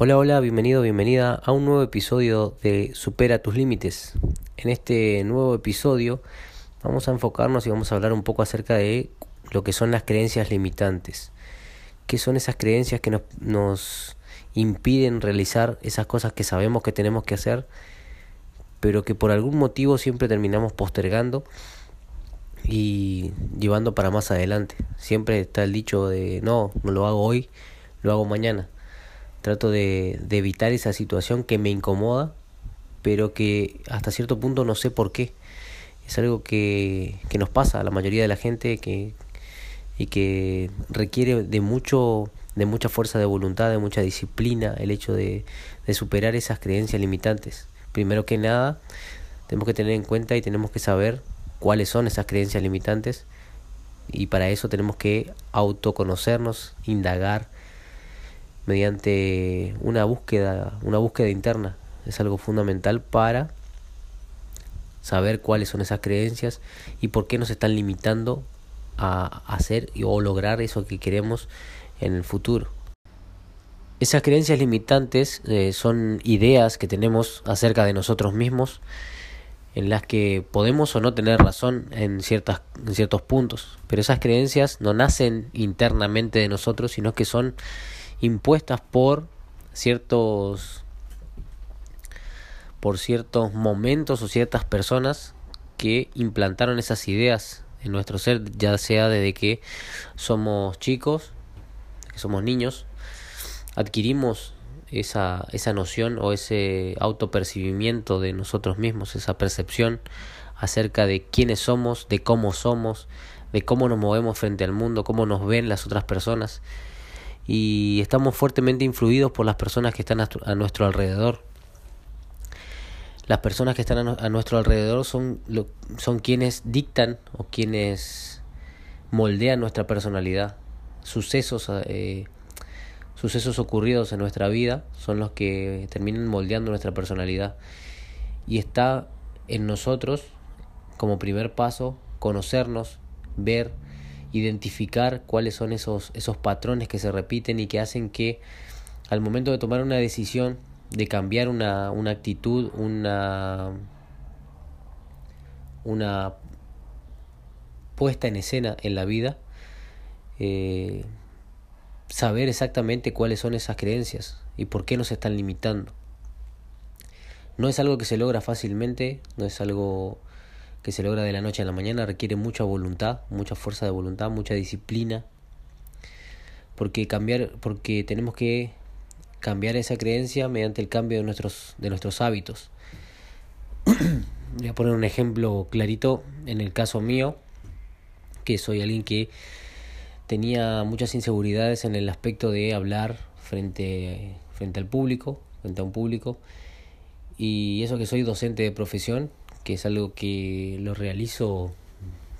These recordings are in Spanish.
Hola, hola, bienvenido, bienvenida a un nuevo episodio de Supera tus límites. En este nuevo episodio vamos a enfocarnos y vamos a hablar un poco acerca de lo que son las creencias limitantes. ¿Qué son esas creencias que nos, nos impiden realizar esas cosas que sabemos que tenemos que hacer, pero que por algún motivo siempre terminamos postergando y llevando para más adelante? Siempre está el dicho de no, no lo hago hoy, lo hago mañana trato de, evitar esa situación que me incomoda, pero que hasta cierto punto no sé por qué. Es algo que, que nos pasa a la mayoría de la gente que, y que requiere de mucho de mucha fuerza de voluntad, de mucha disciplina, el hecho de, de superar esas creencias limitantes. Primero que nada, tenemos que tener en cuenta y tenemos que saber cuáles son esas creencias limitantes y para eso tenemos que autoconocernos, indagar, mediante una búsqueda, una búsqueda interna. Es algo fundamental para saber cuáles son esas creencias y por qué nos están limitando a hacer o lograr eso que queremos en el futuro. Esas creencias limitantes eh, son ideas que tenemos acerca de nosotros mismos en las que podemos o no tener razón en, ciertas, en ciertos puntos, pero esas creencias no nacen internamente de nosotros, sino que son impuestas por ciertos por ciertos momentos o ciertas personas que implantaron esas ideas en nuestro ser, ya sea desde que somos chicos, que somos niños, adquirimos esa, esa noción o ese autopercibimiento de nosotros mismos, esa percepción acerca de quiénes somos, de cómo somos, de cómo nos movemos frente al mundo, cómo nos ven las otras personas y estamos fuertemente influidos por las personas que están a nuestro alrededor. Las personas que están a, nuestro alrededor son, son quienes dictan o quienes moldean nuestra personalidad. Sucesos, eh, sucesos ocurridos en nuestra vida son los que terminan moldeando nuestra personalidad. Y está en nosotros, como primer paso, conocernos, ver, identificar cuáles son esos, esos patrones que se repiten y que hacen que al momento de tomar una decisión, de cambiar una, una actitud, una, una puesta en escena en la vida, eh, saber exactamente cuáles son esas creencias y por qué nos están limitando. No es algo que se logra fácilmente, no es algo que se logra de la noche a la mañana requiere mucha voluntad, mucha fuerza de voluntad, mucha disciplina. Porque cambiar, porque tenemos que cambiar esa creencia mediante el cambio de nuestros, de nuestros hábitos. Voy a poner un ejemplo clarito en el caso mío, que soy alguien que tenía muchas inseguridades en el aspecto de hablar frente, frente al público, frente a un público, y eso que soy docente de profesión, que es algo que lo realizo,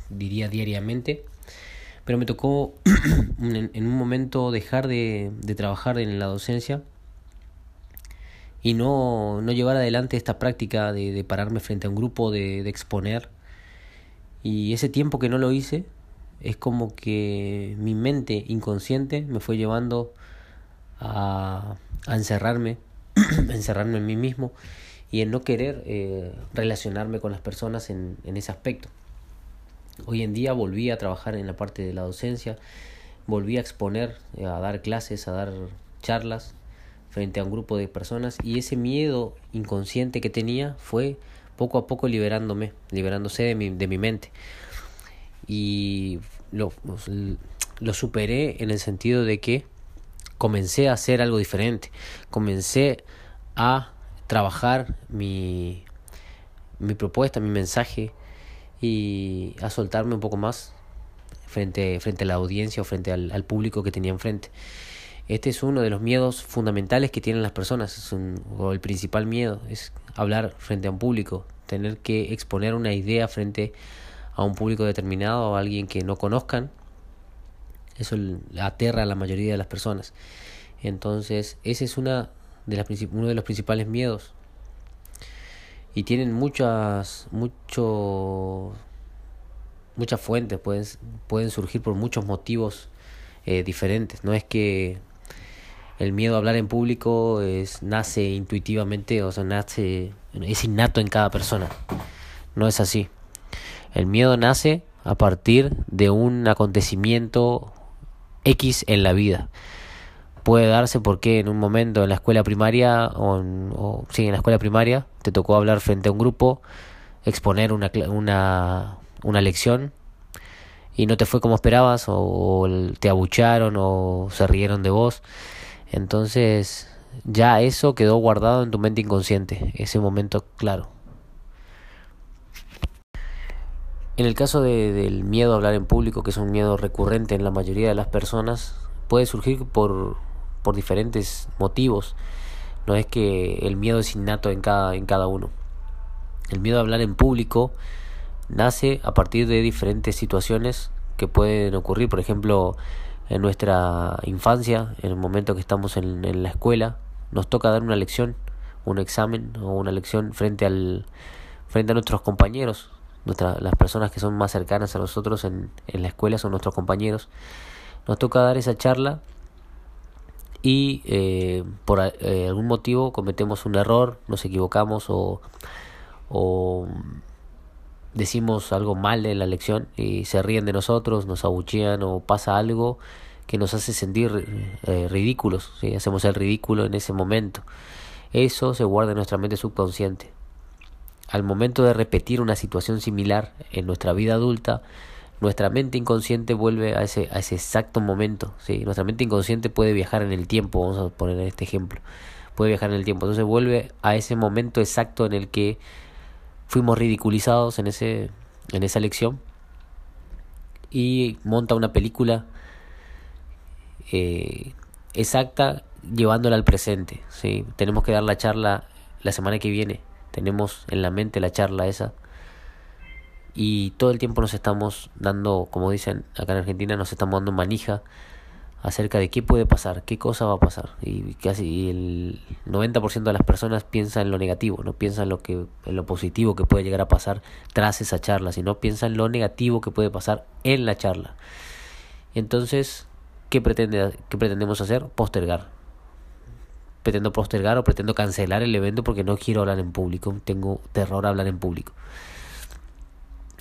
diría, diariamente. Pero me tocó en un momento dejar de, de trabajar en la docencia y no, no llevar adelante esta práctica de, de pararme frente a un grupo, de, exponer. Y ese tiempo que no lo hice, es como que mi mente inconsciente me fue llevando a, a encerrarme, encerrarme en mí mismo y en no querer eh, relacionarme con las personas en, en ese aspecto. Hoy en día volví a trabajar en la parte de la docencia, volví a exponer, eh, a dar clases, a dar charlas frente a un grupo de personas y ese miedo inconsciente que tenía fue poco a poco liberándome, liberándose de mi, de mi mente. Y lo, lo superé en el sentido de que comencé a hacer algo diferente, comencé a trabajar mi, mi propuesta, mi mensaje y a soltarme un poco más frente, frente a la audiencia o frente al, público que tenía enfrente. Este es uno de los miedos fundamentales que tienen las personas, es o el principal miedo, es hablar frente a un público, tener que exponer una idea frente a un público determinado o a alguien que no conozcan. Eso aterra a la mayoría de las personas. Entonces, esa es una de las, uno de los principales miedos. Y tienen muchas, mucho, muchas fuentes, pueden, pueden surgir por muchos motivos eh, diferentes. No es que el miedo a hablar en público es, nace intuitivamente, o sea, nace, es innato en cada persona. No es así. El miedo nace a partir de un acontecimiento X en la vida. Puede darse porque en un momento en la escuela primaria o, en, sí, en la escuela primaria te tocó hablar frente a un grupo, exponer una, una, una lección y no te fue como esperabas o te abucharon o se rieron de vos entonces ya eso quedó guardado en tu mente inconsciente, ese momento claro. En el caso de, del miedo a hablar en público, que es un miedo recurrente en la mayoría de las personas, puede surgir por, por diferentes motivos. No es que el miedo es innato en cada, en cada uno. El miedo a hablar en público nace a partir de diferentes situaciones que pueden ocurrir. Por ejemplo, en nuestra infancia, en el momento que estamos en, la escuela, nos toca dar una lección, un examen o una lección frente al frente a nuestros compañeros, las personas que son más cercanas a nosotros en, en la escuela son nuestros compañeros. Nos toca dar esa charla y eh, por eh, algún motivo cometemos un error, nos equivocamos o, decimos algo mal en la lección y se ríen de nosotros, nos abuchean o pasa algo que nos hace sentir eh, ridículos, hacemos el ridículo en ese momento. Eso se guarda en nuestra mente subconsciente. Al momento de repetir una situación similar en nuestra vida adulta, nuestra mente inconsciente vuelve a ese, a ese exacto momento. ¿sí? Nuestra mente inconsciente puede viajar en el tiempo, vamos a poner este ejemplo. Puede viajar en el tiempo. Entonces vuelve a ese momento exacto en el que fuimos ridiculizados en, ese, en esa lección y monta una película eh, exacta llevándola al presente. ¿sí? Tenemos que dar la charla la semana que viene. Tenemos en la mente la charla esa. Y todo el tiempo nos estamos dando, como dicen acá en Argentina, nos estamos dando manija acerca de qué puede pasar, qué cosa va a pasar. Y casi el 90% de las personas piensa en lo negativo, no piensa en lo, que, en lo positivo que puede llegar a pasar tras esa charla, sino piensa en lo negativo que puede pasar en la charla. Entonces, ¿qué, pretende, qué pretendemos hacer? Postergar. Pretendo postergar o pretendo cancelar el evento porque no quiero hablar en público, tengo terror a hablar en público.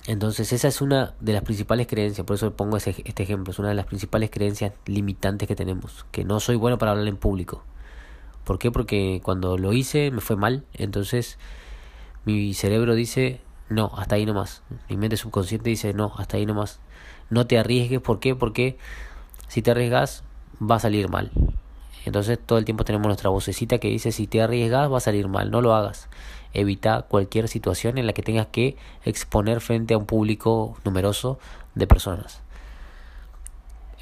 Entonces esa es una de las principales creencias, por eso pongo ese, este ejemplo, es una de las principales creencias limitantes que tenemos, que no soy bueno para hablar en público. ¿Por qué? Porque cuando lo hice me fue mal, entonces mi cerebro dice, no, hasta ahí nomás. Mi mente subconsciente dice, no, hasta ahí nomás. No te arriesgues, ¿por qué? Porque si te arriesgas va a salir mal. Entonces todo el tiempo tenemos nuestra vocecita que dice, si te arriesgas va a salir mal, no lo hagas evita cualquier situación en la que tengas que exponer frente a un público numeroso de personas.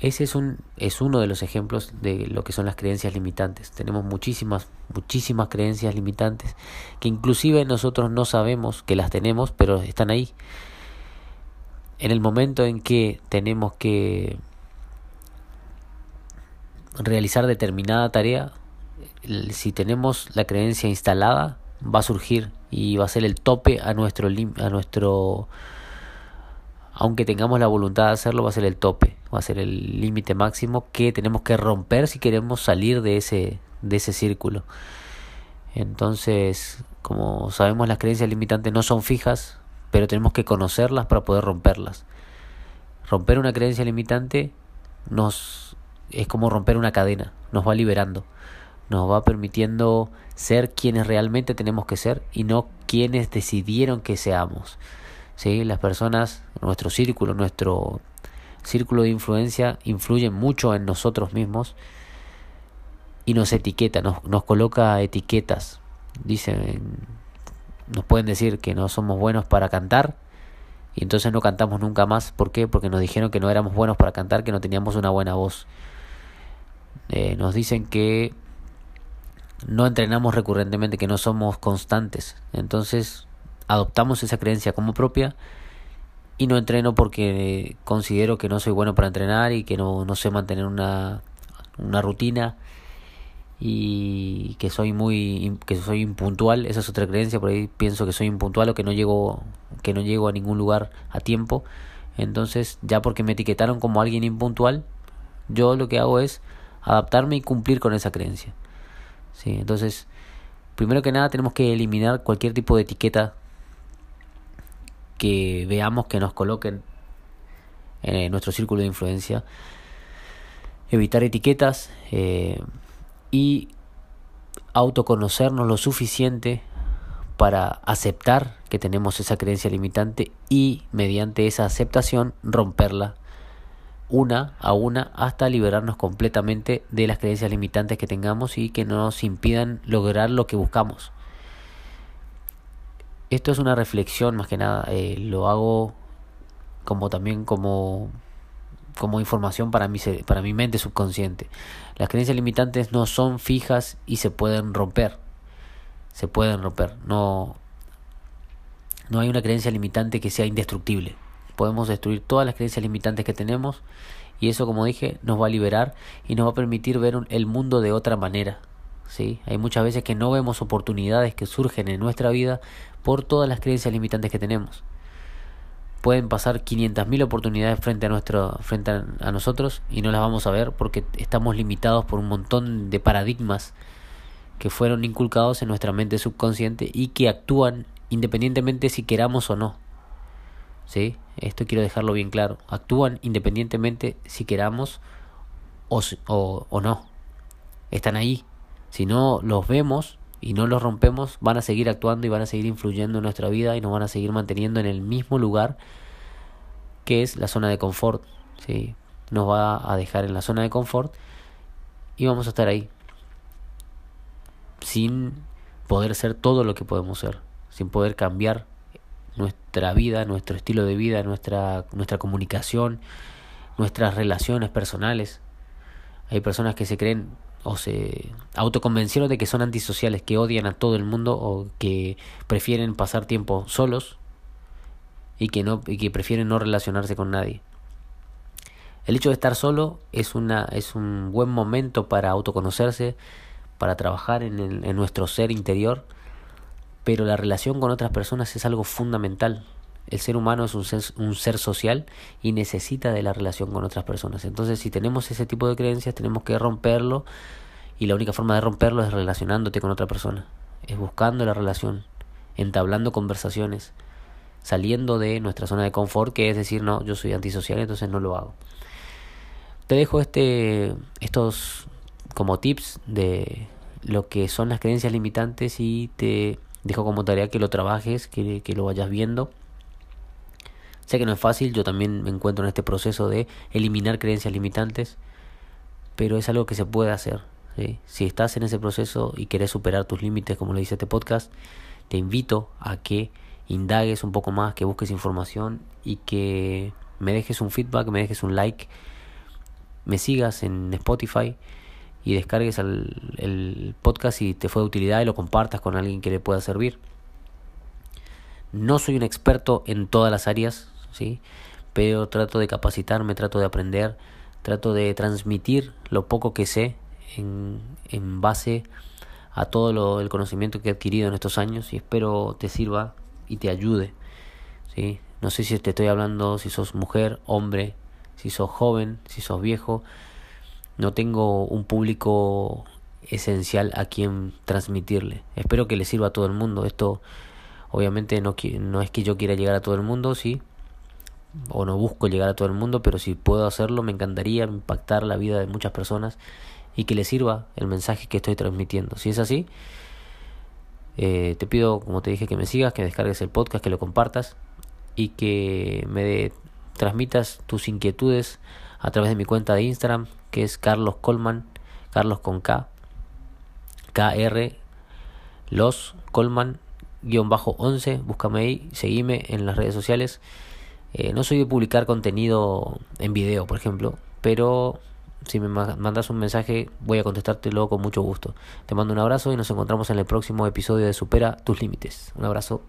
Ese es, un, es uno de los ejemplos de lo que son las creencias limitantes. Tenemos muchísimas, muchísimas creencias limitantes que inclusive nosotros no sabemos que las tenemos, pero están ahí. En el momento en que tenemos que realizar determinada tarea, si tenemos la creencia instalada, va a surgir y va a ser el tope a nuestro a nuestro aunque tengamos la voluntad de hacerlo va a ser el tope va a ser el límite máximo que tenemos que romper si queremos salir de ese de ese círculo. Entonces como sabemos las creencias limitantes no son fijas pero tenemos que conocerlas para poder romperlas. Romper una creencia limitante nos es como romper una cadena nos va liberando nos va permitiendo ser quienes realmente tenemos que ser y no quienes decidieron que seamos. ¿Sí? Las personas, nuestro círculo, nuestro círculo de influencia influyen mucho en nosotros mismos y nos etiqueta, nos, nos coloca etiquetas. Dicen, nos pueden decir que no somos buenos para cantar y entonces no cantamos nunca más. ¿Por qué? Porque nos dijeron que no éramos buenos para cantar, que no teníamos una buena voz. Eh, nos dicen que no entrenamos recurrentemente, que no somos constantes. Entonces adoptamos esa creencia como propia y no entreno porque considero que no soy bueno para entrenar y que no, no sé mantener una, una rutina y que soy muy que soy impuntual esa es otra creencia por ahí pienso que soy impuntual o que no llego que no llego a ningún lugar a tiempo entonces ya porque me etiquetaron como alguien impuntual yo lo que hago es adaptarme y cumplir con esa creencia. ¿Sí? Entonces, primero que nada tenemos que eliminar cualquier tipo de etiqueta que veamos que nos coloquen en nuestro círculo de influencia. Evitar etiquetas eh, y autoconocernos lo suficiente para aceptar que tenemos esa creencia limitante y mediante esa aceptación romperla una a una hasta liberarnos completamente de las creencias limitantes que tengamos y que no nos impidan lograr lo que buscamos. Esto es una reflexión más que nada, eh, lo hago como también como, como información para mi, para mi mente subconsciente. Las creencias limitantes no son fijas y se pueden romper. Se pueden romper. No, no hay una creencia limitante que sea indestructible podemos destruir todas las creencias limitantes que tenemos y eso como dije nos va a liberar y nos va a permitir ver el mundo de otra manera ¿sí? hay muchas veces que no vemos oportunidades que surgen en nuestra vida por todas las creencias limitantes que tenemos pueden pasar 500.000 oportunidades frente a nuestro frente a nosotros y no las vamos a ver porque estamos limitados por un montón de paradigmas que fueron inculcados en nuestra mente subconsciente y que actúan independientemente si queramos o no ¿sí? Esto quiero dejarlo bien claro. Actúan independientemente si queramos o, o, o no. Están ahí. Si no los vemos y no los rompemos, van a seguir actuando y van a seguir influyendo en nuestra vida y nos van a seguir manteniendo en el mismo lugar que es la zona de confort. ¿sí? Nos va a dejar en la zona de confort y vamos a estar ahí sin poder ser todo lo que podemos ser, sin poder cambiar nuestra vida, nuestro estilo de vida, nuestra, nuestra comunicación, nuestras relaciones personales. Hay personas que se creen o se autoconvencieron de que son antisociales, que odian a todo el mundo o que prefieren pasar tiempo solos y que no y que prefieren no relacionarse con nadie. El hecho de estar solo es una es un buen momento para autoconocerse, para trabajar en, el, en nuestro ser interior pero la relación con otras personas es algo fundamental. El ser humano es un ser, social y necesita de la relación con otras personas. Entonces, si tenemos ese tipo de creencias, tenemos que romperlo y la única forma de romperlo es relacionándote con otra persona, es buscando la relación, entablando conversaciones, saliendo de nuestra zona de confort, que es decir, no, yo soy antisocial, entonces no lo hago. Te dejo este estos como tips de lo que son las creencias limitantes y te dejo como tarea que lo trabajes, que, que lo vayas viendo. Sé que no es fácil, yo también me encuentro en este proceso de eliminar creencias limitantes, pero es algo que se puede hacer. Si estás en ese proceso y querés superar tus límites, como lo dice este podcast, te invito a que indagues un poco más, que busques información y que me dejes un feedback, me dejes un like, me sigas en Spotify y descargues el, podcast si te fue de utilidad y lo compartas con alguien que le pueda servir. No soy un experto en todas las áreas, ¿sí? pero trato de capacitarme, trato de aprender, trato de transmitir lo poco que sé en, en base a todo lo, el conocimiento que he adquirido en estos años y espero te sirva y te ayude. ¿sí? No sé si te estoy hablando si sos mujer, hombre, si sos joven, si sos viejo, no tengo un público esencial a quien transmitirle. Espero que le sirva a todo el mundo. Esto obviamente no, no es que yo quiera llegar a todo el mundo, sí, o no busco llegar a todo el mundo, pero si puedo hacerlo me encantaría impactar la vida de muchas personas y que le sirva el mensaje que estoy transmitiendo. Si es así, eh, te pido, como te dije, que me sigas, que descargues el podcast, que lo compartas y que me transmitas tus inquietudes a través de mi cuenta de Instagram, que es Carlos Colman, Carlos con K, KR, Los Colman, guion bajo 11, búscame ahí, seguime en las redes sociales. Eh, no soy de publicar contenido en video, por ejemplo, pero si me mandas un mensaje voy a contestártelo con mucho gusto. Te mando un abrazo y nos encontramos en el próximo episodio de Supera tus límites. Un abrazo.